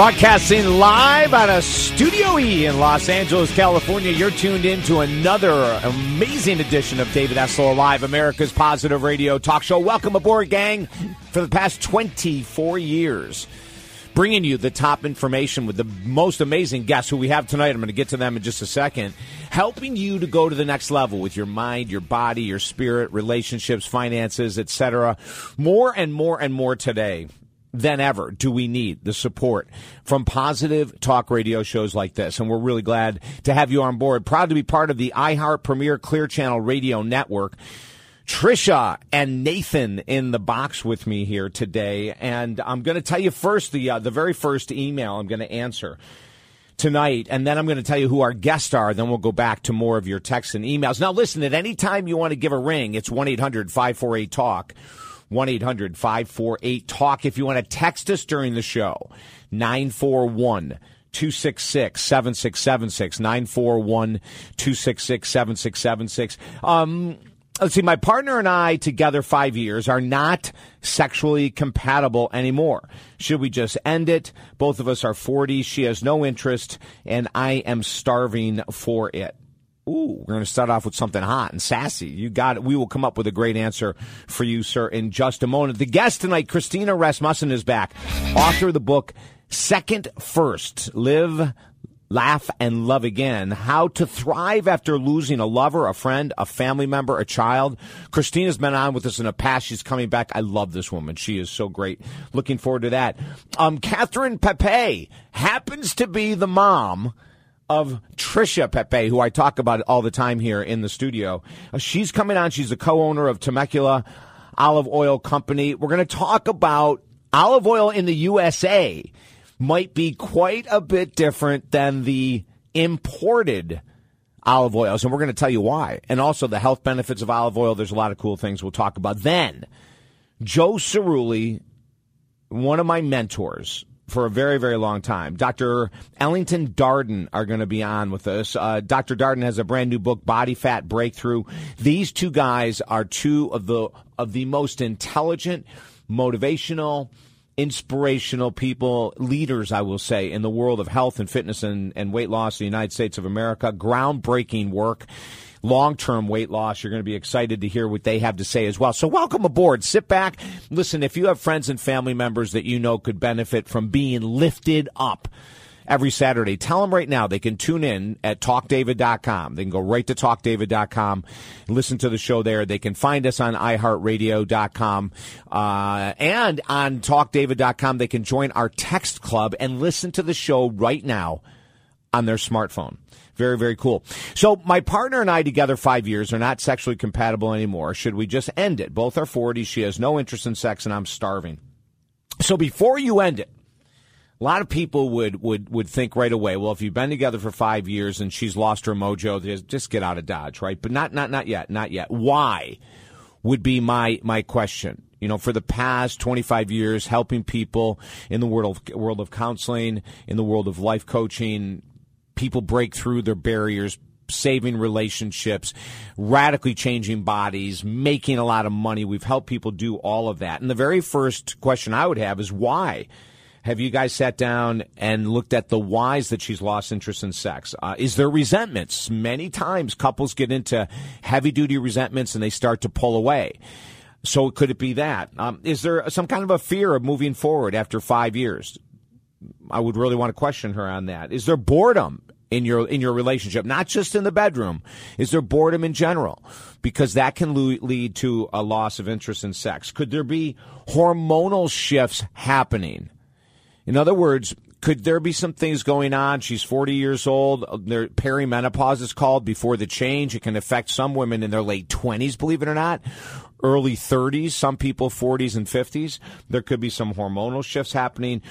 Broadcasting live out of Studio E in Los Angeles, California. You're tuned in to another amazing edition of David Essel Live, America's Positive Radio Talk Show. Welcome aboard, gang, for the past 24 years. Bringing you the top information with the most amazing guests who we have tonight. I'm going to get to them in just a second. Helping you to go to the next level with your mind, your body, your spirit, relationships, finances, etc. More and more and more today than ever do we need the support from positive talk radio shows like this. And we're really glad to have you on board. Proud to be part of the iHeart Premier Clear Channel Radio Network. Trisha and Nathan in the box with me here today, and I'm going to tell you first the uh, the very first email I'm going to answer tonight, and then I'm going to tell you who our guests are. Then we'll go back to more of your texts and emails. Now, listen, at any time you want to give a ring, it's one 800 548 talk. 1 800 548 TALK. If you want to text us during the show, 941 266 7676. 941 266 7676. Um, let's see, my partner and I, together five years, are not sexually compatible anymore. Should we just end it? Both of us are 40. She has no interest, and I am starving for it. Ooh, we're going to start off with something hot and sassy. You got it. We will come up with a great answer for you, sir, in just a moment. The guest tonight, Christina Rasmussen, is back. Author of the book Second First Live, Laugh, and Love Again How to Thrive After Losing a Lover, a Friend, a Family Member, a Child. Christina's been on with us in the past. She's coming back. I love this woman. She is so great. Looking forward to that. Um, Catherine Pepe happens to be the mom of Trisha Pepe, who I talk about all the time here in the studio. Uh, she's coming on. She's a co-owner of Temecula Olive Oil Company. We're going to talk about olive oil in the USA might be quite a bit different than the imported olive oils, and we're going to tell you why. And also the health benefits of olive oil. There's a lot of cool things we'll talk about. Then, Joe Cirulli, one of my mentors, for a very, very long time. Dr. Ellington Darden are going to be on with us. Uh, Dr. Darden has a brand new book, Body Fat Breakthrough. These two guys are two of the of the most intelligent, motivational, inspirational people, leaders, I will say, in the world of health and fitness and, and weight loss in the United States of America. Groundbreaking work long term weight loss. You're going to be excited to hear what they have to say as well. So, welcome aboard. Sit back. Listen, if you have friends and family members that you know could benefit from being lifted up, every Saturday. Tell them right now they can tune in at talkdavid.com. They can go right to talkdavid.com, listen to the show there. They can find us on iheartradio.com. Uh, and on talkdavid.com, they can join our text club and listen to the show right now on their smartphone. Very, very cool. So my partner and I together five years are not sexually compatible anymore. Should we just end it? Both are 40. She has no interest in sex and I'm starving. So before you end it, a lot of people would, would, would think right away, well, if you've been together for five years and she's lost her mojo, just get out of Dodge, right? But not, not, not yet, not yet. Why would be my, my question. You know, for the past 25 years, helping people in the world of, world of counseling, in the world of life coaching, people break through their barriers, saving relationships, radically changing bodies, making a lot of money. We've helped people do all of that. And the very first question I would have is why? Have you guys sat down and looked at the whys that she's lost interest in sex? Uh, is there resentments? Many times couples get into heavy duty resentments and they start to pull away. So could it be that? Um, is there some kind of a fear of moving forward after five years? I would really want to question her on that. Is there boredom in your in your relationship, not just in the bedroom? Is there boredom in general? Because that can lead to a loss of interest in sex. Could there be hormonal shifts happening? In other words, could there be some things going on? She's 40 years old. Their perimenopause is called before the change. It can affect some women in their late 20s, believe it or not, early 30s, some people 40s and 50s. There could be some hormonal shifts happening.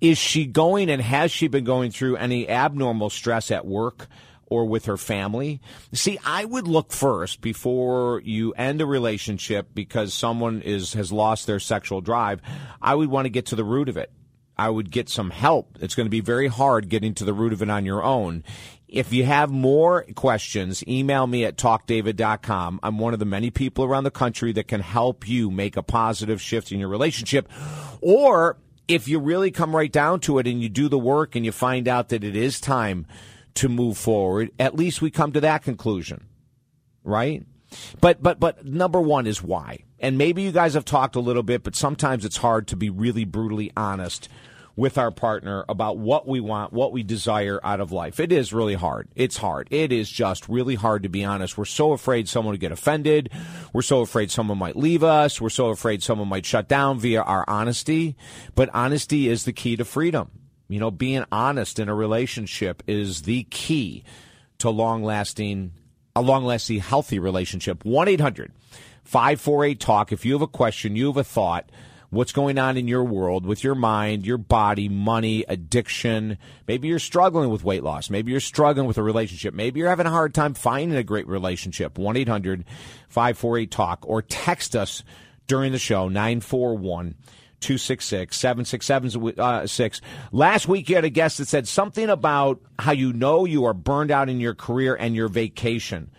Is she going and has she been going through any abnormal stress at work? or with her family. See, I would look first before you end a relationship because someone is has lost their sexual drive. I would want to get to the root of it. I would get some help. It's going to be very hard getting to the root of it on your own. If you have more questions, email me at talkdavid.com. I'm one of the many people around the country that can help you make a positive shift in your relationship. Or if you really come right down to it and you do the work and you find out that it is time to move forward, at least we come to that conclusion, right? But but but number one is why. And maybe you guys have talked a little bit, but sometimes it's hard to be really brutally honest with our partner about what we want, what we desire out of life. It is really hard. It's hard. It is just really hard to be honest. We're so afraid someone will get offended. We're so afraid someone might leave us. We're so afraid someone might shut down via our honesty. But honesty is the key to freedom. You know, being honest in a relationship is the key to long lasting, a long lasting, healthy relationship. 1 800 548 Talk. If you have a question, you have a thought, what's going on in your world with your mind, your body, money, addiction. Maybe you're struggling with weight loss. Maybe you're struggling with a relationship. Maybe you're having a hard time finding a great relationship. 1 800 548 Talk or text us during the show 941 266 7676. Uh, Last week, you had a guest that said something about how you know you are burned out in your career and your vacation.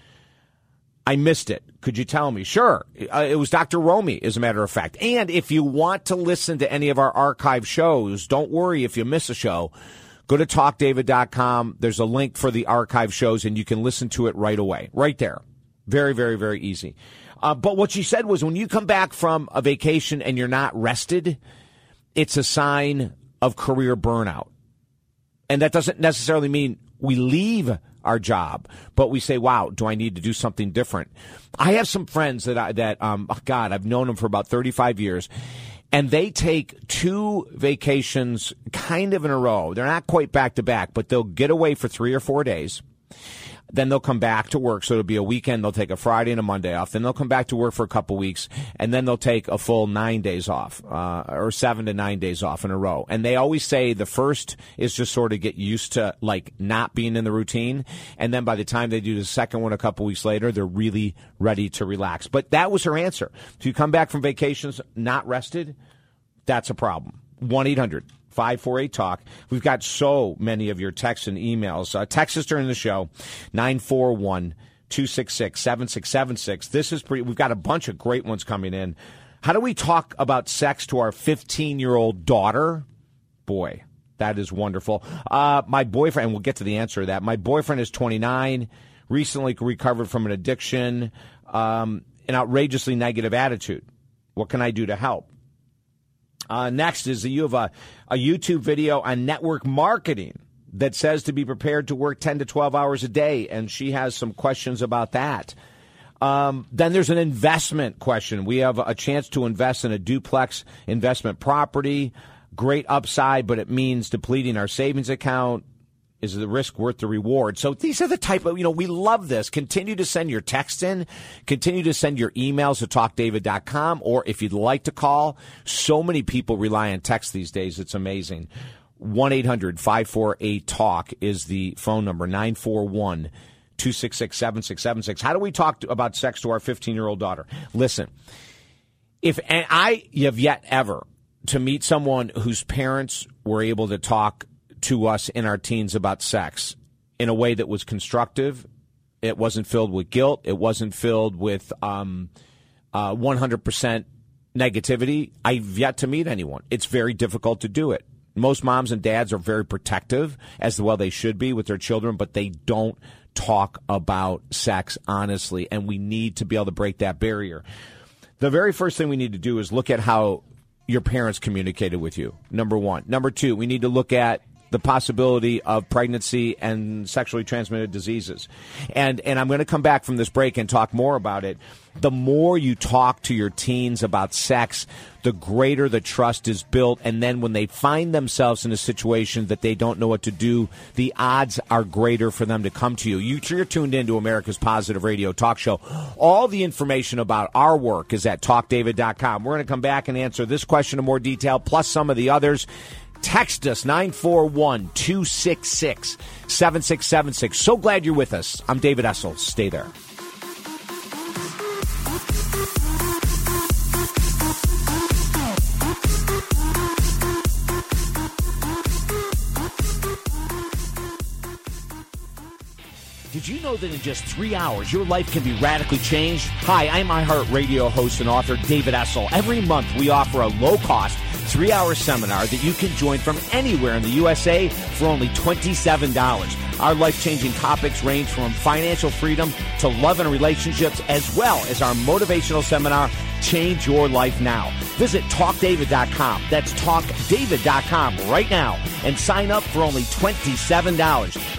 I missed it. Could you tell me? Sure. Uh, it was Dr. Romy, as a matter of fact. And if you want to listen to any of our archive shows, don't worry if you miss a show. Go to talkdavid.com. There's a link for the archive shows, and you can listen to it right away, right there. Very, very, very easy. Uh, but what she said was when you come back from a vacation and you're not rested, it's a sign of career burnout. And that doesn't necessarily mean we leave our job, but we say, "Wow, do I need to do something different?" I have some friends that I, that um, oh God, I've known them for about thirty five years, and they take two vacations kind of in a row. They're not quite back to back, but they'll get away for three or four days. Then they'll come back to work. So it'll be a weekend. They'll take a Friday and a Monday off. Then they'll come back to work for a couple weeks, and then they'll take a full nine days off, uh, or seven to nine days off in a row. And they always say the first is just sort of get used to like not being in the routine, and then by the time they do the second one a couple weeks later, they're really ready to relax. But that was her answer. If you come back from vacations not rested, that's a problem. One eight hundred 548 Talk. We've got so many of your texts and emails. Uh, text us during the show, 941 266 7676. This is pretty, we've got a bunch of great ones coming in. How do we talk about sex to our 15 year old daughter? Boy, that is wonderful. Uh, my boyfriend, we'll get to the answer to that. My boyfriend is 29, recently recovered from an addiction, um, an outrageously negative attitude. What can I do to help? Uh, next is that you have a, a YouTube video on network marketing that says to be prepared to work 10 to 12 hours a day, and she has some questions about that. Um, then there's an investment question. We have a chance to invest in a duplex investment property. Great upside, but it means depleting our savings account. Is the risk worth the reward? So these are the type of, you know, we love this. Continue to send your text in. Continue to send your emails to talkdavid.com. Or if you'd like to call, so many people rely on text these days. It's amazing. 1 800 548 TALK is the phone number 941 266 7676. How do we talk about sex to our 15 year old daughter? Listen, if and I have yet ever to meet someone whose parents were able to talk to us in our teens about sex in a way that was constructive. It wasn't filled with guilt. It wasn't filled with um, uh, 100% negativity. I've yet to meet anyone. It's very difficult to do it. Most moms and dads are very protective, as well they should be with their children, but they don't talk about sex honestly, and we need to be able to break that barrier. The very first thing we need to do is look at how your parents communicated with you. Number one. Number two, we need to look at the possibility of pregnancy and sexually transmitted diseases. And and I'm going to come back from this break and talk more about it. The more you talk to your teens about sex, the greater the trust is built and then when they find themselves in a situation that they don't know what to do, the odds are greater for them to come to you. you you're tuned into America's Positive Radio Talk Show. All the information about our work is at talkdavid.com. We're going to come back and answer this question in more detail plus some of the others. Text us 941 266 7676. So glad you're with us. I'm David Essel. Stay there. Did you know that in just three hours, your life can be radically changed? Hi, I'm iHeartRadio host and author David Essel. Every month, we offer a low cost three hour seminar that you can join from anywhere in the USA for only $27. Our life changing topics range from financial freedom to love and relationships, as well as our motivational seminar, Change Your Life Now. Visit TalkDavid.com. That's TalkDavid.com right now and sign up for only $27.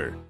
water.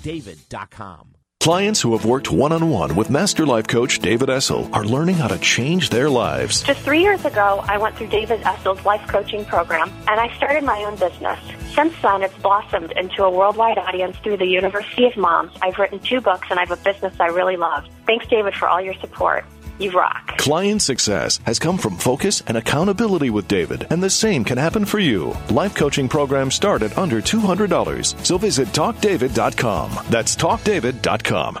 TalkDavid.com. Clients who have worked one on one with Master Life Coach David Essel are learning how to change their lives. Just three years ago, I went through David Essel's life coaching program and I started my own business. Since then, it's blossomed into a worldwide audience through the University of Moms. I've written two books and I have a business I really love. Thanks, David, for all your support. You rock. Client success has come from focus and accountability with David, and the same can happen for you. Life coaching programs start at under $200, so visit TalkDavid.com. That's TalkDavid.com.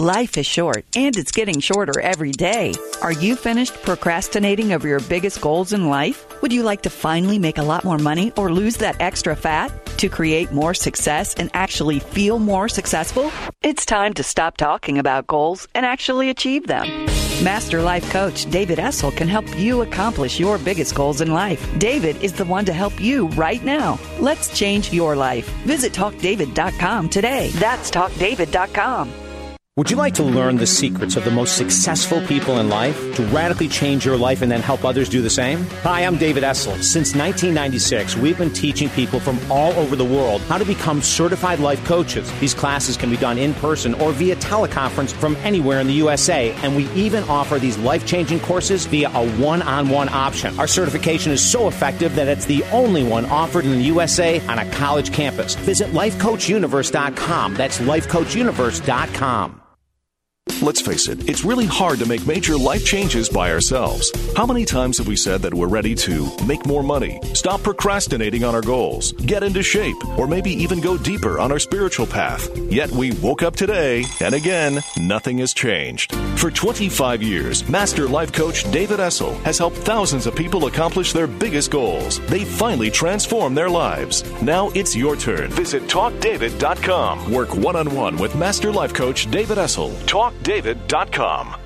Life is short, and it's getting shorter every day. Are you finished procrastinating over your biggest goals in life? Would you like to finally make a lot more money or lose that extra fat? To create more success and actually feel more successful? It's time to stop talking about goals and actually achieve them. Master Life Coach David Essel can help you accomplish your biggest goals in life. David is the one to help you right now. Let's change your life. Visit TalkDavid.com today. That's TalkDavid.com. Would you like to learn the secrets of the most successful people in life to radically change your life and then help others do the same? Hi, I'm David Essel. Since 1996, we've been teaching people from all over the world how to become certified life coaches. These classes can be done in person or via teleconference from anywhere in the USA, and we even offer these life changing courses via a one on one option. Our certification is so effective that it's the only one offered in the USA on a college campus. Visit lifecoachuniverse.com. That's lifecoachuniverse.com. Let's face it, it's really hard to make major life changes by ourselves. How many times have we said that we're ready to make more money, stop procrastinating on our goals, get into shape, or maybe even go deeper on our spiritual path? Yet we woke up today, and again, nothing has changed. For 25 years, Master Life Coach David Essel has helped thousands of people accomplish their biggest goals. They finally transform their lives. Now it's your turn. Visit TalkDavid.com. Work one on one with Master Life Coach David Essel. TalkDavid.com. change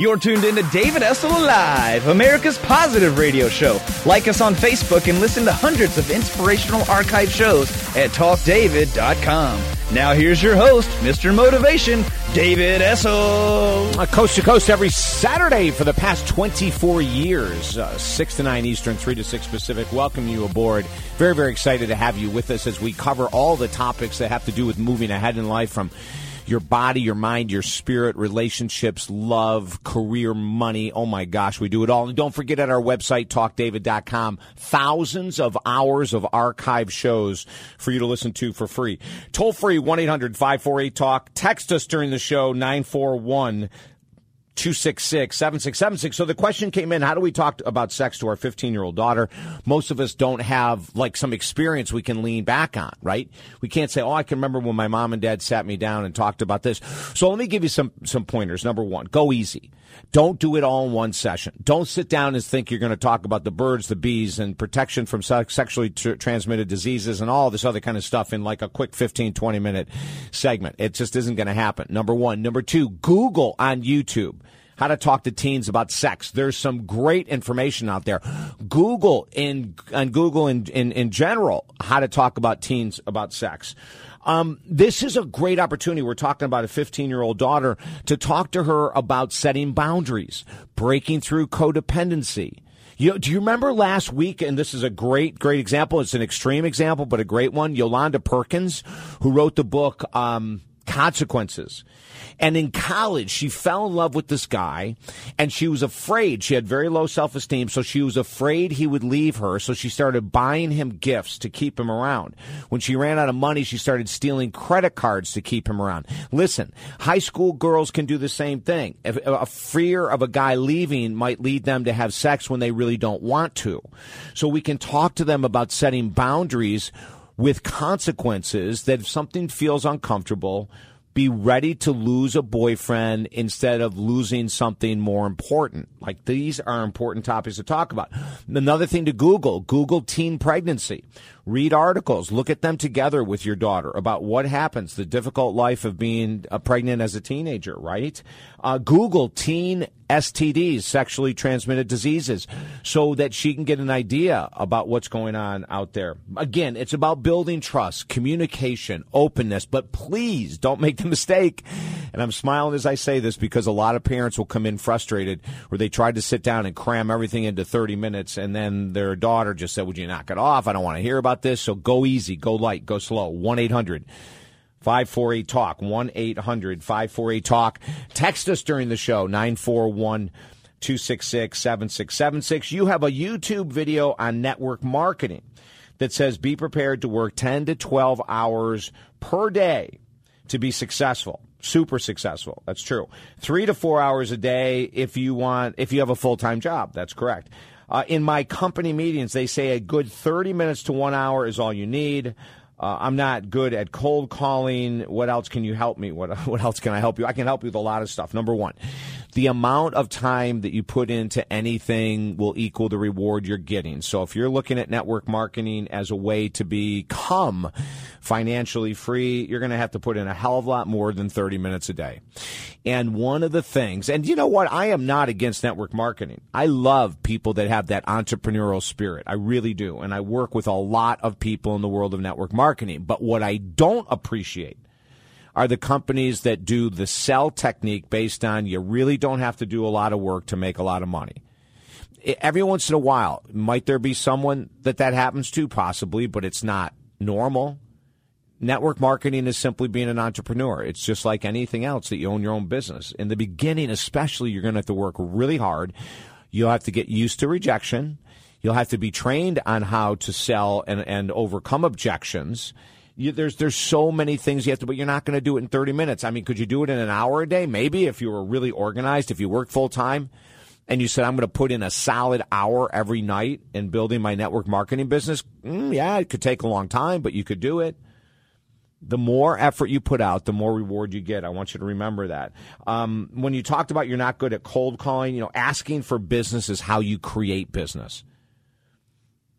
You're tuned in to David Essel Alive, America's positive radio show. Like us on Facebook and listen to hundreds of inspirational archive shows at talkdavid.com. Now here's your host, Mr. Motivation, David Essel. Uh, coast to coast every Saturday for the past 24 years, uh, 6 to 9 Eastern, 3 to 6 Pacific. Welcome you aboard. Very, very excited to have you with us as we cover all the topics that have to do with moving ahead in life from your body, your mind, your spirit, relationships, love, career, money. Oh my gosh, we do it all. And don't forget at our website, talkdavid.com, thousands of hours of archive shows for you to listen to for free. Toll free, 1 800 548 Talk. Text us during the show, 941 266 7676. So the question came in how do we talk about sex to our 15 year old daughter? Most of us don't have like some experience we can lean back on, right? We can't say, oh, I can remember when my mom and dad sat me down and talked about this. So let me give you some, some pointers. Number one, go easy. Don't do it all in one session. Don't sit down and think you're going to talk about the birds, the bees, and protection from sexually tr- transmitted diseases and all this other kind of stuff in like a quick 15, 20 minute segment. It just isn't going to happen. Number one. Number two, Google on YouTube how to talk to teens about sex. There's some great information out there. Google in and Google in, in, in general how to talk about teens about sex. Um, this is a great opportunity. We're talking about a 15 year old daughter to talk to her about setting boundaries, breaking through codependency. You, do you remember last week? And this is a great, great example. It's an extreme example, but a great one. Yolanda Perkins, who wrote the book um, Consequences. And in college, she fell in love with this guy and she was afraid. She had very low self esteem. So she was afraid he would leave her. So she started buying him gifts to keep him around. When she ran out of money, she started stealing credit cards to keep him around. Listen, high school girls can do the same thing. A fear of a guy leaving might lead them to have sex when they really don't want to. So we can talk to them about setting boundaries with consequences that if something feels uncomfortable, be ready to lose a boyfriend instead of losing something more important. Like these are important topics to talk about. Another thing to Google, Google teen pregnancy. Read articles, look at them together with your daughter about what happens, the difficult life of being uh, pregnant as a teenager, right? Uh, Google teen STDs, sexually transmitted diseases, so that she can get an idea about what's going on out there. Again, it's about building trust, communication, openness, but please don't make the mistake. And I'm smiling as I say this because a lot of parents will come in frustrated where they tried to sit down and cram everything into 30 minutes and then their daughter just said, Would you knock it off? I don't want to hear about this. So go easy, go light, go slow. 1 800 548 Talk, 1 800 548 Talk. Text us during the show, 941 266 7676. You have a YouTube video on network marketing that says be prepared to work 10 to 12 hours per day to be successful. Super successful. That's true. Three to four hours a day if you want, if you have a full time job. That's correct. Uh, in my company meetings, they say a good 30 minutes to one hour is all you need. Uh, I'm not good at cold calling. What else can you help me? What what else can I help you? I can help you with a lot of stuff. Number one, the amount of time that you put into anything will equal the reward you're getting. So if you're looking at network marketing as a way to become financially free, you're going to have to put in a hell of a lot more than 30 minutes a day. And one of the things, and you know what? I am not against network marketing. I love people that have that entrepreneurial spirit. I really do. And I work with a lot of people in the world of network marketing. But what I don't appreciate are the companies that do the sell technique based on you really don't have to do a lot of work to make a lot of money. Every once in a while, might there be someone that that happens to? Possibly, but it's not normal. Network marketing is simply being an entrepreneur. It's just like anything else that you own your own business. In the beginning, especially, you're going to have to work really hard. You'll have to get used to rejection. You'll have to be trained on how to sell and, and overcome objections. You, there's there's so many things you have to, but you're not going to do it in 30 minutes. I mean, could you do it in an hour a day? Maybe if you were really organized, if you worked full time, and you said I'm going to put in a solid hour every night in building my network marketing business. Mm, yeah, it could take a long time, but you could do it the more effort you put out, the more reward you get. I want you to remember that. Um, when you talked about you're not good at cold calling, you know, asking for business is how you create business.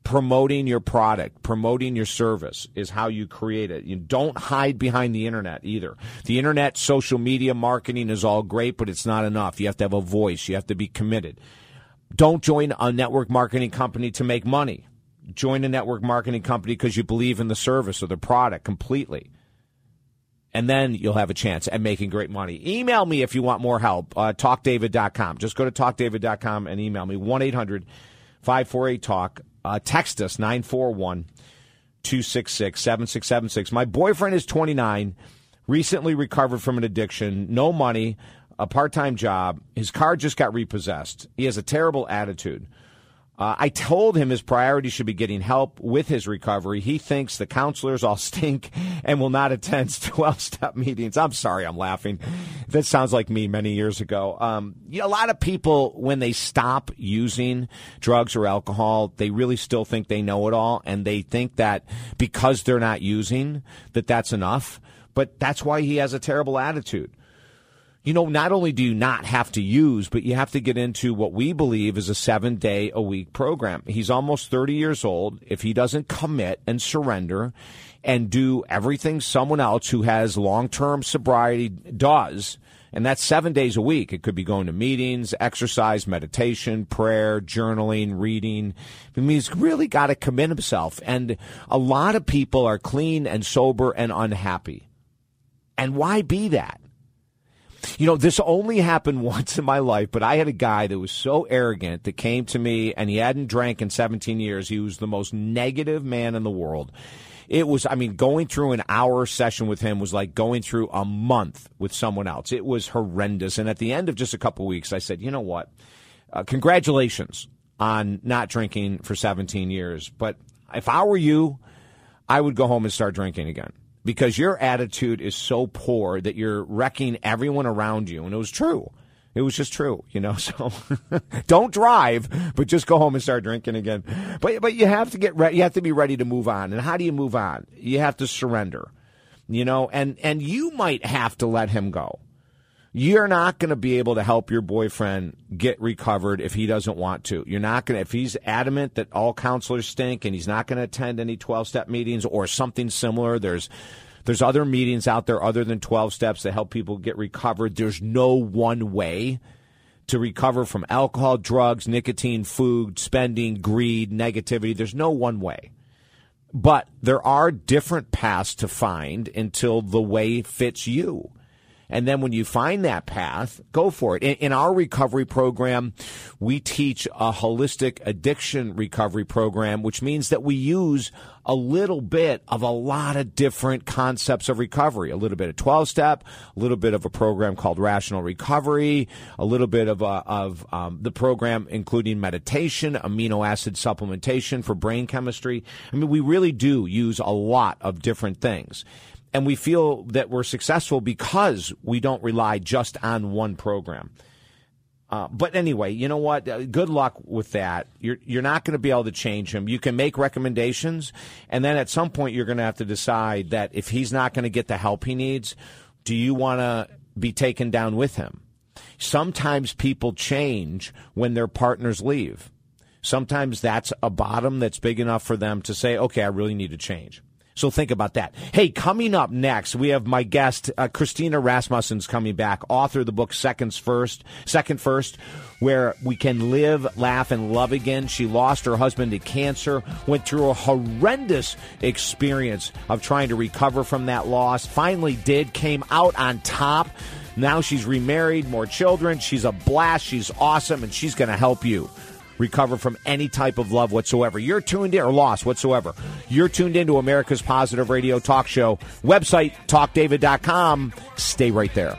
Promoting your product, promoting your service is how you create it. You don't hide behind the internet either. The internet, social media marketing is all great, but it's not enough. You have to have a voice. You have to be committed. Don't join a network marketing company to make money join a network marketing company because you believe in the service or the product completely. And then you'll have a chance at making great money. Email me if you want more help. Uh, talkdavid.com. Just go to talkdavid.com and email me 1 800 548 Talk. Uh, text us 941 266 7676. My boyfriend is 29. recently recovered from an addiction, no money, a part time job. His car just got repossessed. He has a terrible attitude. Uh, I told him his priority should be getting help with his recovery. He thinks the counselors all stink and will not attend 12 step meetings. I'm sorry, I'm laughing. That sounds like me many years ago. Um, you know, a lot of people, when they stop using drugs or alcohol, they really still think they know it all and they think that because they're not using, that that's enough. But that's why he has a terrible attitude you know, not only do you not have to use, but you have to get into what we believe is a seven day a week program. He's almost 30 years old. If he doesn't commit and surrender and do everything someone else who has long term sobriety does, and that's seven days a week. It could be going to meetings, exercise, meditation, prayer, journaling, reading. I mean, he's really got to commit himself. And a lot of people are clean and sober and unhappy. And why be that? You know, this only happened once in my life, but I had a guy that was so arrogant that came to me and he hadn't drank in 17 years. He was the most negative man in the world. It was, I mean, going through an hour session with him was like going through a month with someone else. It was horrendous. And at the end of just a couple weeks, I said, you know what? Uh, congratulations on not drinking for 17 years. But if I were you, I would go home and start drinking again because your attitude is so poor that you're wrecking everyone around you. And it was true. It was just true, you know. So don't drive, but just go home and start drinking again. But but you have to get ready. You have to be ready to move on. And how do you move on? You have to surrender, you know. And and you might have to let him go. You're not going to be able to help your boyfriend get recovered if he doesn't want to. You're not going to, if he's adamant that all counselors stink and he's not going to attend any 12 step meetings or something similar. There's, there's other meetings out there other than 12 steps that help people get recovered. There's no one way to recover from alcohol, drugs, nicotine, food, spending, greed, negativity. There's no one way. But there are different paths to find until the way fits you. And then when you find that path, go for it. In, in, our recovery program, we teach a holistic addiction recovery program, which means that we use a little bit of a lot of different concepts of recovery. A little bit of 12 step, a little bit of a program called rational recovery, a little bit of, a, uh, of um, the program including meditation, amino acid supplementation for brain chemistry. I mean, we really do use a lot of different things and we feel that we're successful because we don't rely just on one program. Uh, but anyway, you know what? Uh, good luck with that. You're you're not going to be able to change him. You can make recommendations, and then at some point you're going to have to decide that if he's not going to get the help he needs, do you want to be taken down with him? Sometimes people change when their partners leave. Sometimes that's a bottom that's big enough for them to say, "Okay, I really need to change." So think about that. Hey, coming up next, we have my guest, uh, Christina Rasmussen's coming back, author of the book Seconds First, Second First, where we can live, laugh, and love again. She lost her husband to cancer, went through a horrendous experience of trying to recover from that loss, finally did, came out on top. Now she's remarried, more children. She's a blast. She's awesome, and she's going to help you recover from any type of love whatsoever. You're tuned in, or loss whatsoever. You're tuned into America's Positive Radio Talk Show. Website, talkdavid.com. Stay right there.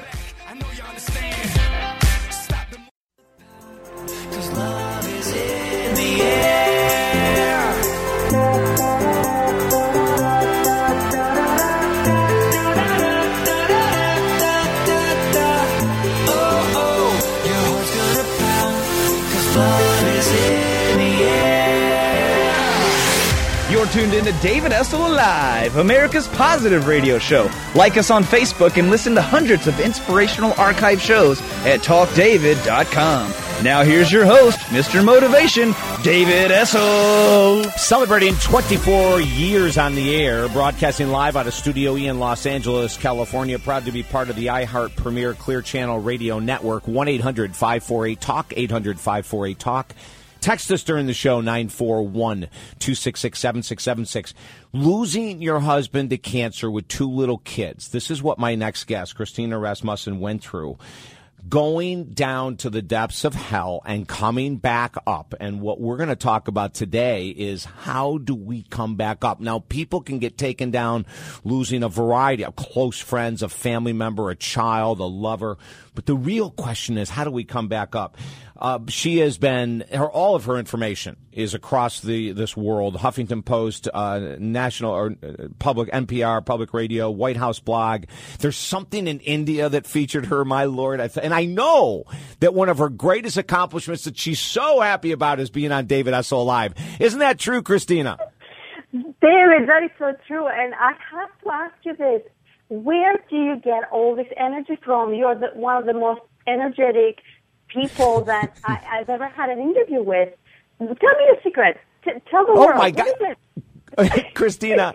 Tuned in to David Essel Live, America's positive radio show. Like us on Facebook and listen to hundreds of inspirational archive shows at talkdavid.com. Now here's your host, Mr. Motivation, David Essel. Celebrating 24 years on the air, broadcasting live out of Studio E in Los Angeles, California. Proud to be part of the iHeart Premier Clear Channel Radio Network. 1-800-548-TALK, 800-548-TALK. Text us during the show, 941 266 7676. Losing your husband to cancer with two little kids. This is what my next guest, Christina Rasmussen, went through. going down to the depths of hell and coming back up. And what we're going to talk about today is how do we come back up? Now, people can get taken down losing a variety of close friends, a family member, a child, a lover. But the real question is, how do we come back up? Uh, she has been her all of her information is across the this world. Huffington Post, uh, national or uh, public NPR, public radio, White House blog. There's something in India that featured her. My lord, I th- and I know that one of her greatest accomplishments that she's so happy about is being on David Essel Live. Isn't that true, Christina? David, that is so true. And I have to ask you this: Where do you get all this energy from? You're the, one of the most energetic people that I, I've ever had an interview with. Tell me a secret. T- tell the Oh, world. my God. Christina,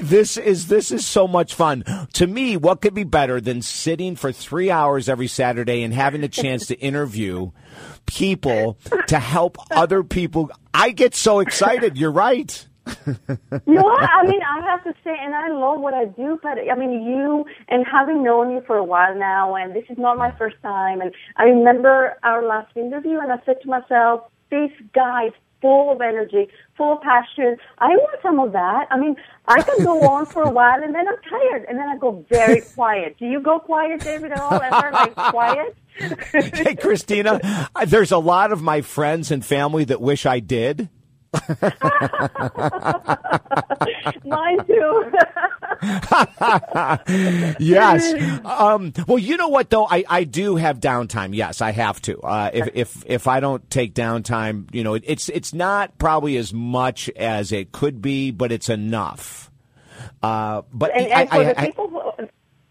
this is this is so much fun. To me, what could be better than sitting for three hours every Saturday and having a chance to interview people to help other people? I get so excited. You're right. You know, what? I mean, I have to say, and I love what I do, but I mean, you and having known you for a while now, and this is not my first time, and I remember our last interview, and I said to myself, this guy is full of energy, full of passion. I want some of that. I mean, I can go on for a while, and then I'm tired, and then I go very quiet. Do you go quiet, David, at all? Ever like quiet? Hey, Christina, there's a lot of my friends and family that wish I did. Mine too. yes. Um, well, you know what though? I, I do have downtime. Yes, I have to. Uh, if, if, if I don't take downtime, you know, it, it's, it's not probably as much as it could be, but it's enough. Uh, but and, I, and for I- the I- people who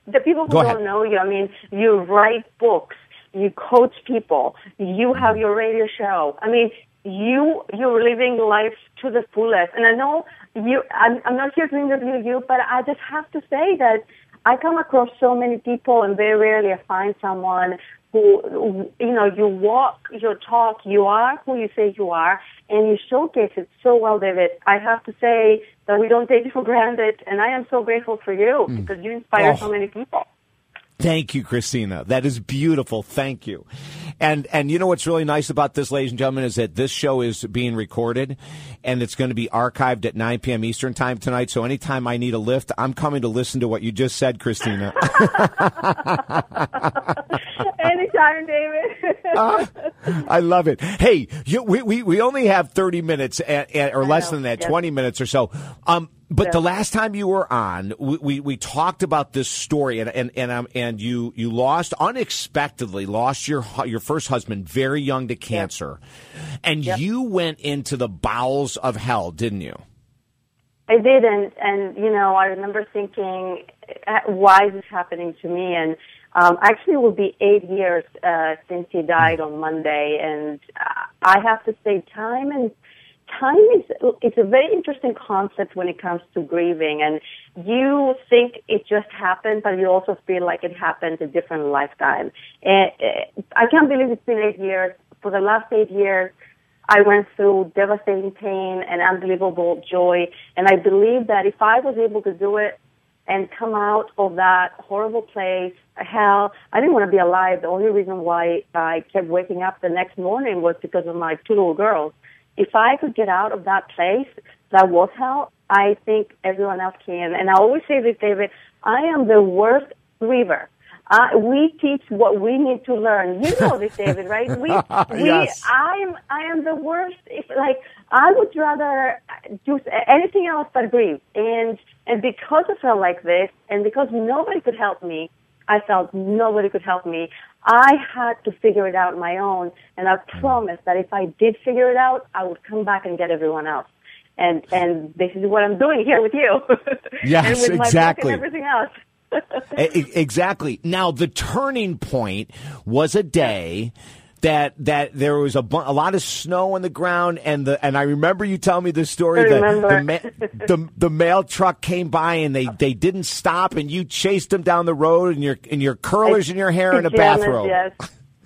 the people who don't ahead. know you, I mean, you write books, you coach people, you have your radio show. I mean, you you're living life to the fullest. And I know you. I'm, I'm not here to interview you, but I just have to say that I come across so many people, and very rarely I find someone who, you know, you walk, you talk, you are who you say you are, and you showcase it so well, David. I have to say that we don't take it for granted, and I am so grateful for you hmm. because you inspire Oh. so many people. Thank you, Christina. That is beautiful. Thank you. And and you know what's really nice about this, ladies and gentlemen, is that this show is being recorded and it's going to be archived at 9 p.m. Eastern time tonight. So anytime I need a lift, I'm coming to listen to what you just said, Christina. Anytime, David. Ah, I love it. Hey, you, we, we, we only have 30 minutes and, and, or less know, than that, yes. 20 minutes or so. Um, but Yeah. the last time you were on, we, we, we talked about this story and, and, and, um, and you, you lost unexpectedly, lost your, your first husband very young to cancer. And you went into the bowels of hell, didn't you? I did, and and you know, I remember thinking, uh, why is this happening to me? And um, actually, it will be eight years uh, since he died on Monday, and uh, I have to say, time and time is it's a very interesting concept when it comes to grieving, and you think it just happened, but you also feel like it happened a different lifetime. And uh, I can't believe it's been eight years. For the last eight years. I went through devastating pain and unbelievable joy. And I believe that if I was able to do it and come out of that horrible place, hell, I didn't want to be alive. The only reason why I kept waking up the next morning was because of my two little girls. If I could get out of that place that was hell, I think everyone else can. And I always say this, David, I am the worst griever. Uh, we teach what we need to learn. You know this, David, right? We, we, Yes. I am, I am the worst. If, like, I would rather do anything else but grieve. And, and because I felt like this, and because nobody could help me, I felt nobody could help me. I had to figure it out on my own, and I mm. promised that if I did figure it out, I would come back and get everyone else. And and this is what I'm doing here with you. Yes, and with my book exactly. and everything else. Exactly. Now the turning point was a day that that there was a, bu- a lot of snow on the ground and the and I remember you telling me this story I that the, ma- the the mail truck came by and they they didn't stop and you chased them down the road and your and your curlers in your hair and a Pajamas, bathrobe. Yes.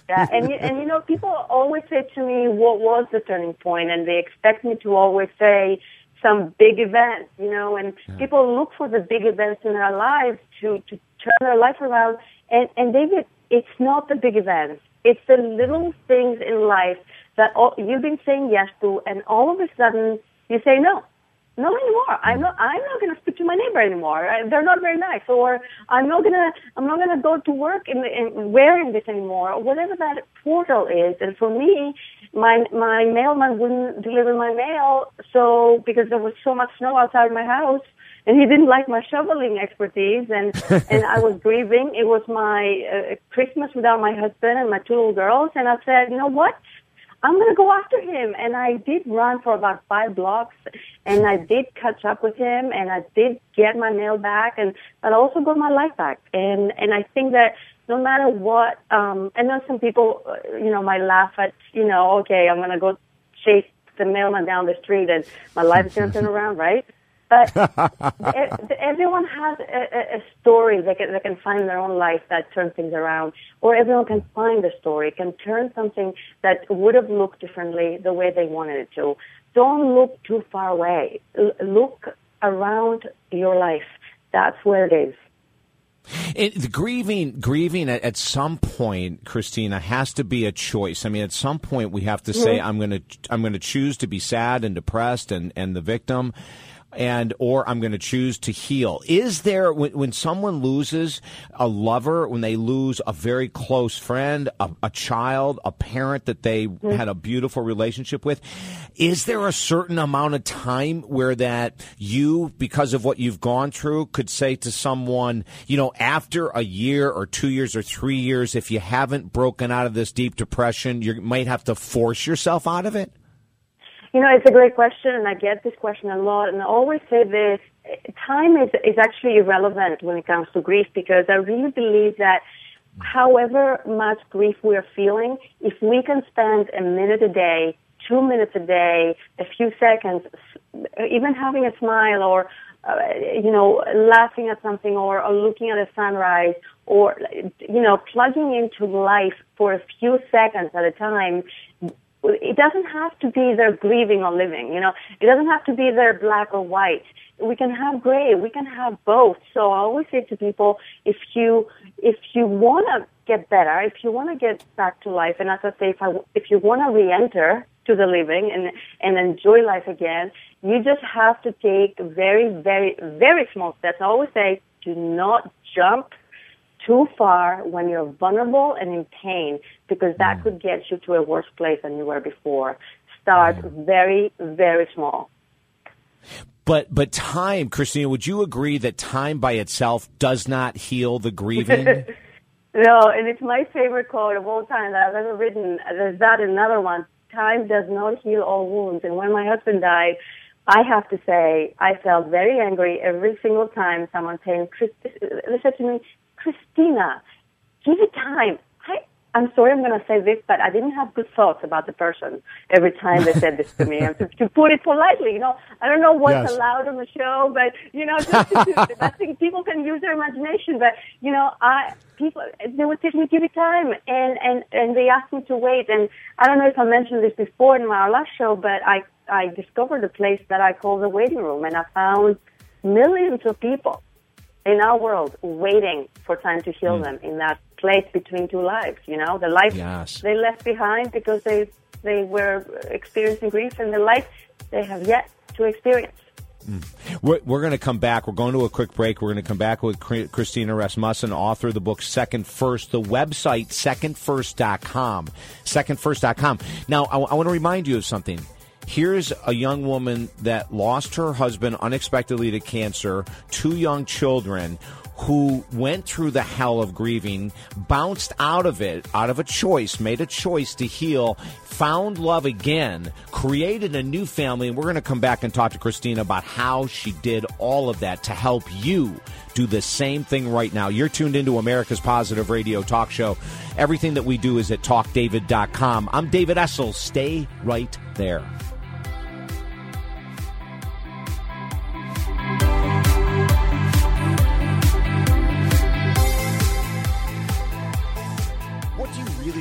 Yeah, and you, and you know, people always say to me, "What was the turning? And they expect me to always say some big event, you know. And people look for the big events in their lives to to turn their life around. And and David, it's not the big events. It's the little things in life that all, you've been saying yes to, and all of a sudden you say no. No anymore. I'm not. I'm not going to speak to my neighbor anymore. I, they're not very nice. Or I'm not gonna. I'm not gonna go to work in, in wearing this anymore. Or whatever that portal is. And for me, my my mailman wouldn't deliver my mail. So because there was so much snow outside my house, and he didn't like my shoveling expertise, and and I was grieving. It was my uh, Christmas without my husband and my two little girls, and I said, you know what? I'm going to go after him. And I did run for about five blocks and I did catch up with him and I did get my mail back and, but I also got my life back. And, and I think that no matter what, um, I know some people, uh, you know, might laugh at, you know, okay, I'm going to go chase the mailman down the street and my life is going to turn around, right? But everyone has a, a story they can, they can find in their own life that turns things around, or everyone can find a story, can turn something that would have looked differently the way they wanted it to. Don't look too far away. L- look around your life. That's where it is. It, the grieving, grieving at, at, some point, Christina, has to be a choice. I mean, at some point, we have to say, mm-hmm. "I'm going to, I'm going to choose to be sad and depressed and and the victim." And or I'm going to choose to heal. Is there when, when someone loses a lover, when they lose a very close friend, a, a child, a parent that they mm-hmm. had a beautiful relationship with, is there a certain amount of time where that you, because of what you've gone through, could say to someone, you know, after a year or two years or three years, if you haven't broken out of this deep depression, you might have to force yourself out of it? You know, it's a great question, and I get this question a lot. And I always say this: time is is actually irrelevant when it comes to grief because I really believe that, however much grief we are feeling, if we can spend a minute a day, two minutes a day, a few seconds, even having a smile or uh, you know, laughing at something or, or looking at a sunrise or, you know, plugging into life for a few seconds at a time it doesn't have to be their grieving or living, you know. It doesn't have to be their black or white. We can have gray. We can have both. So I always say to people, if you if you want to get better, if you want to get back to life, and as I say, if I, if you want to re-enter to the living and and enjoy life again, you just have to take very very very small steps. I always say, do not jump too far when you're vulnerable and in pain because that mm. could get you to a worse place than you were before. Start mm. very, very small. But but time, Christina, would you agree that time by itself does not heal the grieving? no, and it's my favorite quote of all time that I've ever written. There's that another one. Time does not heal all wounds. And when my husband died, I have to say I felt very angry every single time someone saying, they said to me, Christina, give it time. I, I'm sorry I'm going to say this, but I didn't have good thoughts about the person every time they said this to me. to, to put it politely, you know, I don't know what's yes. allowed on the show, but, you know, just to, I think people can use their imagination, but, you know, I, people, they would to me, give it time, and, and, and they asked me to wait, and I don't know if I mentioned this before in my last show, but I, I discovered a place that I call the waiting room, and I found millions of people in our world waiting for time to heal mm. them in that place between two lives you know the life yes. they left behind because they they were experiencing grief and the life they have yet to experience mm. We're, we're going to come back. We're going to a quick break. We're going to come back with Christina Rasmussen, author of the book Second First. The website, secondfirst.com. Secondfirst.com. Now, I, I want to remind you of something. Here's a young woman that lost her husband unexpectedly to cancer, two young children who went through the hell of grieving, bounced out of it, out of a choice, made a choice to heal, found love again, created a new family. And we're going to come back and talk to Christina about how she did all of that to help you do the same thing right now. You're tuned into America's Positive Radio Talk Show. Everything that we do is at talkdavid.com. I'm David Essel. Stay right there.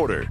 order.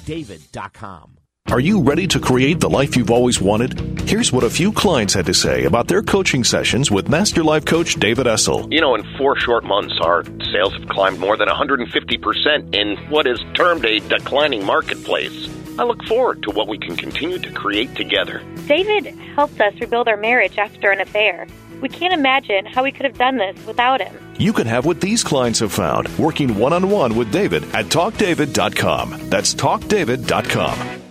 talkdavid.com. Are you ready to create the life you've always wanted? Here's what a few clients had to say about their coaching sessions with Master Life Coach David Essel. You know, in four short months, our sales have climbed more than 150% in what is termed a declining marketplace. I look forward to what we can continue to create together. David helped us rebuild our marriage after an affair. We can't imagine how we could have done this without him. You can have what these clients have found working one on one with David at talkdavid.com. That's talkdavid.com.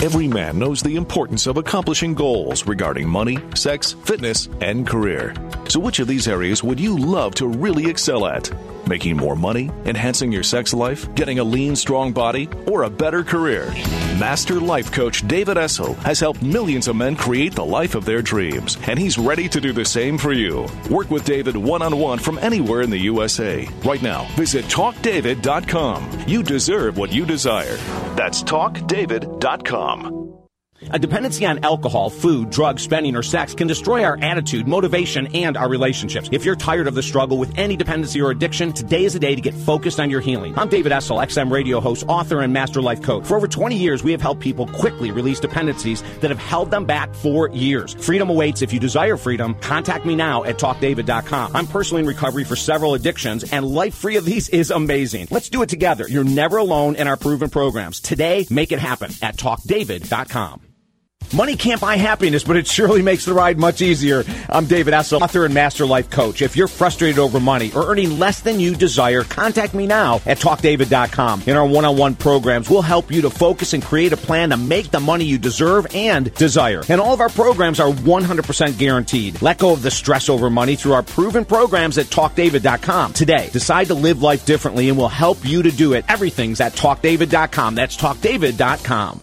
Every man knows the importance of accomplishing goals regarding money, sex, fitness, and career. So, which of these areas would you love to really excel at? Making more money, enhancing your sex life, getting a lean, strong body, or a better career? Master Life Coach David Essel has helped millions of men create the life of their dreams, and he's ready to do the same for you. Work with David one on one from anywhere in the USA. Right now, visit talkdavid.com. You deserve what you desire. That's talkdavid.com com. A dependency on alcohol, food, drugs, spending, or sex can destroy our attitude, motivation, and our relationships. If you're tired of the struggle with any dependency or addiction, today is the day to get focused on your healing. I'm David Essel, XM radio host, author, and master life coach. For over 20 years, we have helped people quickly release dependencies that have held them back for years. Freedom awaits. If you desire freedom, contact me now at talkdavid.com. I'm personally in recovery for several addictions, and life free of these is amazing. Let's do it together. You're never alone in our proven programs. Today, make it happen at talkdavid.com. Money can't buy happiness, but it surely makes the ride much easier. I'm David Essel, author and master life coach. If you're frustrated over money or earning less than you desire, contact me now at talkdavid.com. In our one-on-one programs, we'll help you to focus and create a plan to make the money you deserve and desire. And all of our programs are 100% guaranteed. Let go of the stress over money through our proven programs at talkdavid.com. Today, decide to live life differently and we'll help you to do it. Everything's at talkdavid.com. That's talkdavid.com.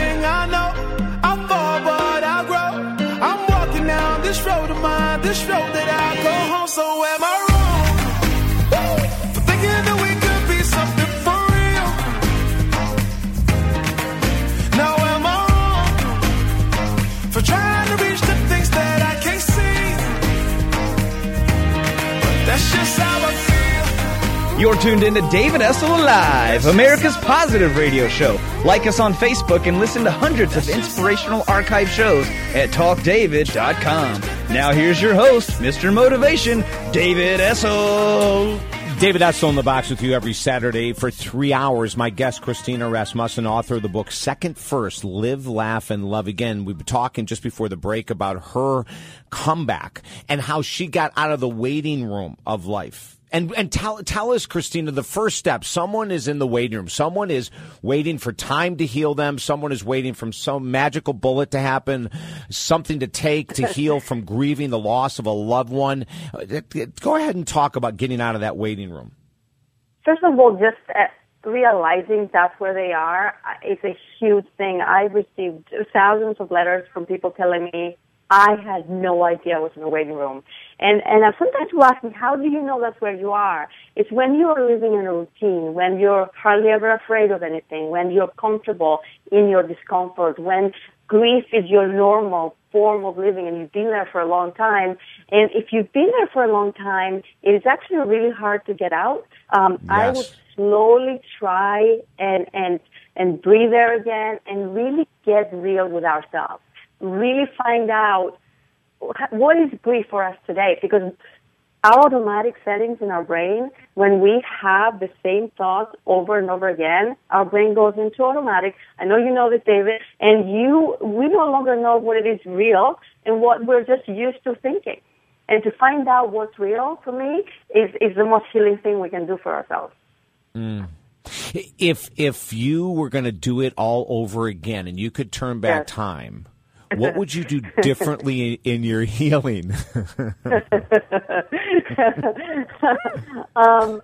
So am You're tuned in to David Essel Live, America's positive radio show. Like us on Facebook and listen to hundreds of inspirational archive shows at talkdavid.com. Now here's your host, Mr. Motivation, David Essel. David Essel in the box with you every Saturday for three hours. My guest, Christina Rasmussen, author of the book Second First Live, Laugh, and Love Again. We've been talking just before the break about her comeback and how she got out of the waiting room of life. And and tell tell us, Christina, the first step. Someone is in the waiting room. Someone is waiting for time to heal them. Someone is waiting for some magical bullet to happen, something to take to heal from grieving the loss of a loved one. Go ahead and talk about getting out of that waiting room. First of all, just uh, realizing that's where they are uh, is a huge thing. I received thousands of letters from people telling me I had no idea I was in a waiting room. And and uh, sometimes people ask me, how do you know that's where you are? It's when you are living in a routine, when you're hardly ever afraid of anything, when you're comfortable in your discomfort, when grief is your normal form of living and you've been there for a long time. And if you've been there for a long time, it is actually really hard to get out. Um, I would slowly try and, and, and breathe there again and really get real with ourselves. Really find out what is grief for us today because our automatic settings in our brain, when we have the same thoughts over and over again, our brain goes into automatic. I know you know this, David, and you, we no longer know what it is real and what we're just used to thinking. And to find out what's real for me is, is the most healing thing we can do for ourselves. Mm. If if you were going to do it all over again and you could turn back Yes. time, what would you do differently in your healing? um,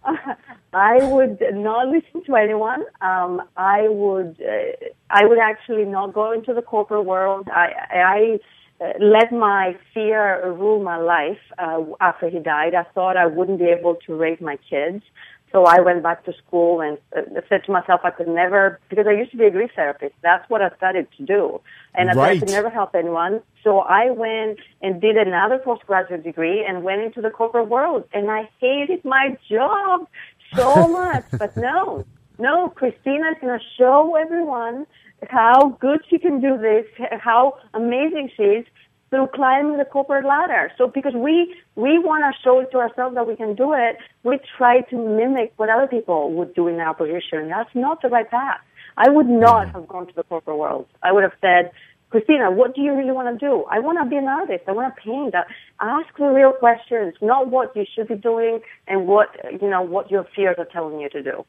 I would not listen to anyone. Um, I would, uh, I would actually not go into the corporate world. I, I uh, let my fear rule my life uh, after he died. I thought I wouldn't be able to raise my kids. So I went back to school and uh, said to myself I could never, because I used to be a grief therapist. That's what I studied to do. And I I could never help anyone. So I went and did another postgraduate degree and went into the corporate world. And I hated my job so much. but no, no, Christina is going to show everyone how good she can do this, how amazing she is through climbing the corporate ladder. So because we we want to show it to ourselves that we can do it, we try to mimic what other people would do in our position. That's not the right path. I would not have gone to the corporate world. I would have said, Christina, what do you really want to do? I want to be an artist. I want to paint. Uh, Ask the real questions, not what you should be doing and what you know what your fears are telling you to do.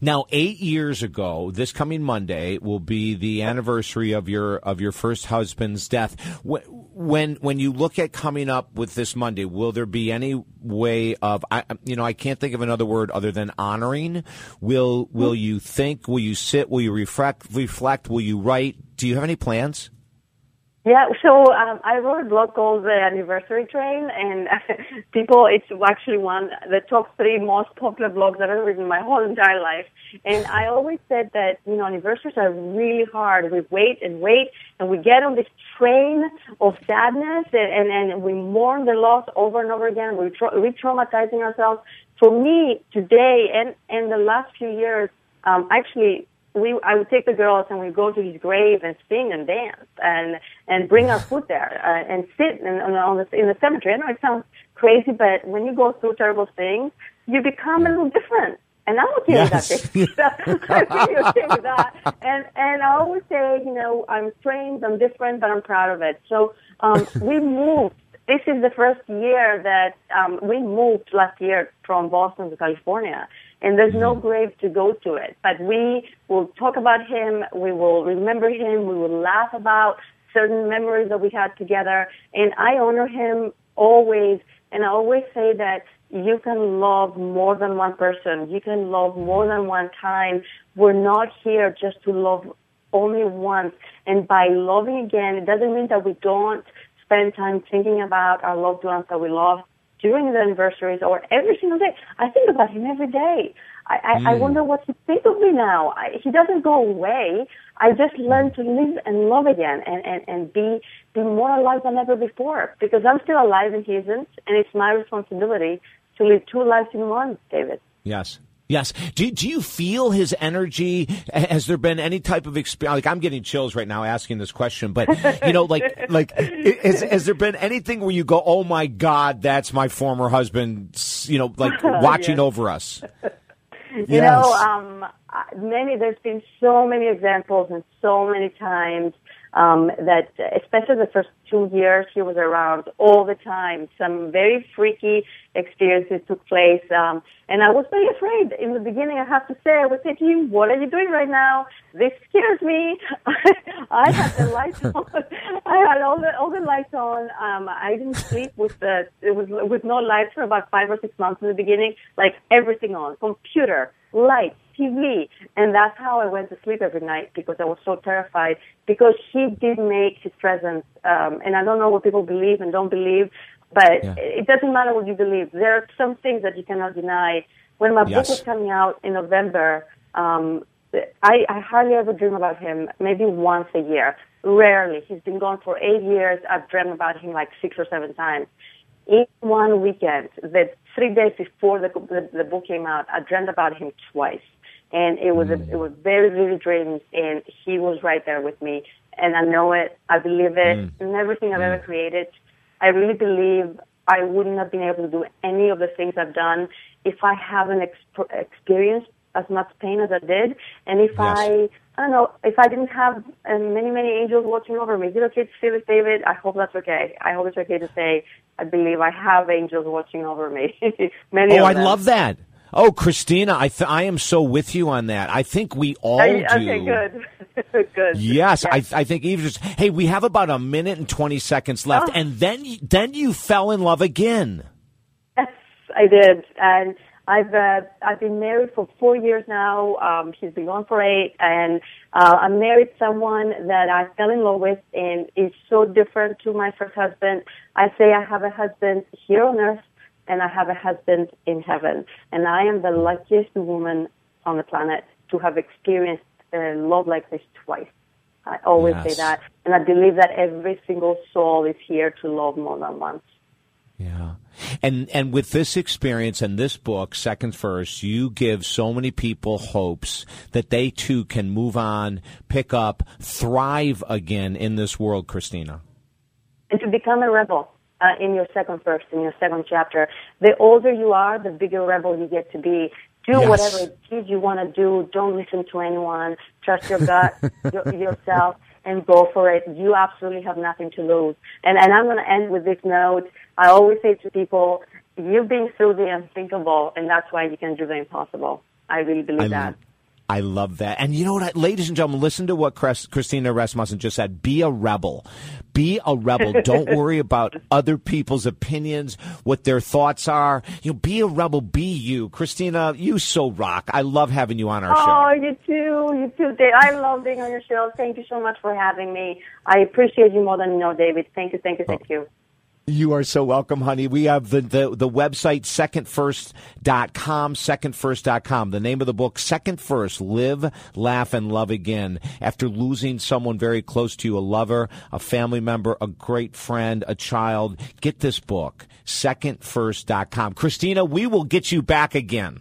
Now, eight years ago, this coming Monday will be the anniversary of your of your first husband's death. When when you look at coming up with this Monday, will there be any way of I, you know I can't think of another word other than honoring? Will will hmm. you think? Will you sit? Will you reflect? Reflect? Will you write? Do you have any plans? Yeah, so um, I wrote a blog called The Anniversary Train, and people, it's actually one of the top three most popular blogs that I've written my whole entire life. And I always said that you know anniversaries are really hard. We wait and wait, and we get on this train of sadness, and and, and we mourn the loss over and over again. We tra- re-traumatizing ourselves. For me, today and and the last few years, um, actually we I would take the girls and we go to his grave and sing and dance and and bring our food there uh, and sit in, on, on the, in the cemetery. I know it sounds crazy, but when you go through terrible things, you become a little different. And I'm okay Yes. with that. I'm really okay with that. And and I always say, you know, I'm strange, I'm different, but I'm proud of it. So um, we moved. This is the first year that um, we moved last year from Boston to California and there's no mm-hmm. grave to go to it. But we will talk about him, we will remember him, we will laugh about certain memories that we had together, and I honor him always, and I always say that you can love more than one person, you can love more than one time. We're not here just to love only once, and by loving again, it doesn't mean that we don't spend time thinking about our loved ones that we love during the anniversaries or every single day. I think about him every day. I, I, I Mm. wonder what he thinks of me now. I, he doesn't go away. I just learn to live and love again and, and, and be be more alive than ever before because I'm still alive and he isn't, and it's my responsibility to live two lives in one, David. Yes. Yes. Do, do you feel his energy? Has there been any type of experience? Like I'm getting chills right now asking this question, but you know, like, like, has, has there been anything where you go, "Oh my God, that's my former husband"? You know, like watching Yes. over us. You Yes. know, um, many. There's been so many examples and so many times um, that, especially the first two years, he was around all the time. Some very freaky experiences took place, um, and I was very afraid in the beginning. I have to say, I was thinking, "What are you doing right now? This scares me." I had the lights on. I had all the all the lights on. Um, I didn't sleep with the it was with no lights for about five or six months in the beginning. Like everything on, computer, lights, TV, and that's how I went to sleep every night because I was so terrified. Because he did make his presence, um, and I don't know what people believe and don't believe, but Yeah. it doesn't matter what you believe. There are some things that you cannot deny. When my book was coming out in November, um, I, I hardly ever dream about him. Maybe once a year, rarely. He's been gone for eight years. I've dreamt about him like six or seven times. In one weekend, the three days before the, the, the book came out, I dreamt about him twice, and it was a, mm. it was very vivid dreams, and he was right there with me, and I know it, I believe it, mm. in everything I've mm. ever created. I really believe I wouldn't have been able to do any of the things I've done if I haven't exp- experienced as much pain as I did, and if Yes. I I don't know if I didn't have uh, many many angels watching over me. Is it okay to say this, David? I hope that's okay. I hope it's okay to say I believe I have angels watching over me. many Oh, I love that. Oh, Christina, I th- I am so with you on that. I think we all Are do. okay, good, good. Yes, I, I think even just hey, we have about a minute and twenty seconds left, Oh. and then then you fell in love again. Yes, I did, and I've uh, I've been married for four years now. Um, he's been gone for eight, and uh, I married someone that I fell in love with, and is so different to my first husband. I say I have a husband here on earth, and I have a husband in heaven, and I am the luckiest woman on the planet to have experienced uh, love like this twice. I always Yes. say that, and I believe that every single soul is here to love more than once. Yeah. And and with this experience and this book, Second First, you give so many people hopes that they too can move on, pick up, thrive again in this world, Christina. and to become a rebel uh, in your second first, in your second chapter. The older you are, the bigger rebel you get to be. Do Yes. whatever it is you want to do. Don't listen to anyone. Trust your gut, your, yourself, and go for it. You absolutely have nothing to lose. And, and I'm going to end with this note. I always say to people, you've been through the unthinkable, and that's why you can do the impossible. I really believe I, that. I love that. And you know what, I- ladies and gentlemen, listen to what Chris, Christina Rasmussen just said. Be a rebel. Be a rebel. Don't worry about other people's opinions, what their thoughts are. You know, be a rebel. Be you. Christina, you so rock. I love having you on our Oh, show. Oh, you too. You too, Dave. I love being on your show. Thank you so much for having me. I appreciate you more than you know, David. Thank you, thank you, thank oh. you. You are so welcome, honey. We have the, the, the website, secondfirst.com, secondfirst.com. The name of the book, Second First, Live, Laugh, and Love Again. After losing someone very close to you, a lover, a family member, a great friend, a child, get this book, secondfirst.com. Christina, we will get you back again.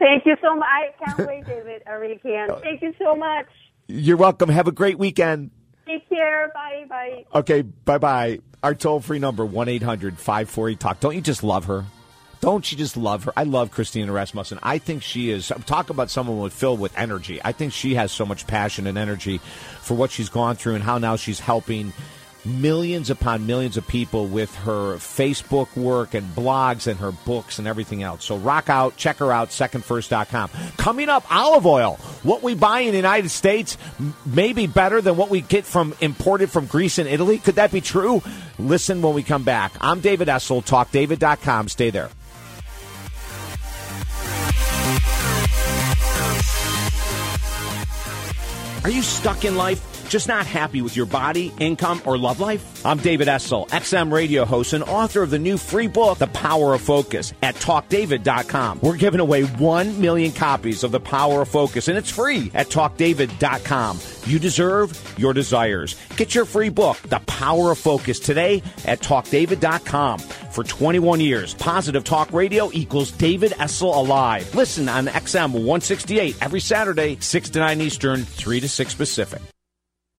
Thank you so much. I can't wait, David. I really can. Uh, Thank you so much. You're welcome. Have a great weekend. Take care. Bye. Bye. Okay, bye bye. Our toll free number, 1 800 540 Talk. Don't you just love her? Don't you just love her? I love Christina Rasmussen. I think she is, talk about someone with filled with energy. I think she has so much passion and energy for what she's gone through and how now she's helping millions upon millions of people with her Facebook work and blogs and her books and everything else. So rock out, check her out, secondfirst.com. Coming up, olive oil. What we buy in the United States may be better than what we get from imported from Greece and Italy. Could that be true? Listen when we come back. I'm David Essel, talkdavid.com. Stay there. Are you stuck in life? Just not happy with your body, income, or love life? I'm David Essel, XM radio host and author of the new free book, The Power of Focus, at talkdavid.com. We're giving away 1 million copies of The Power of Focus, and it's free at talkdavid.com. You deserve your desires. Get your free book, The Power of Focus, today at talkdavid.com. For 21 years, Positive Talk Radio equals David Essel Alive. Listen on XM 168 every Saturday, 6 to 9 Eastern, 3 to 6 Pacific.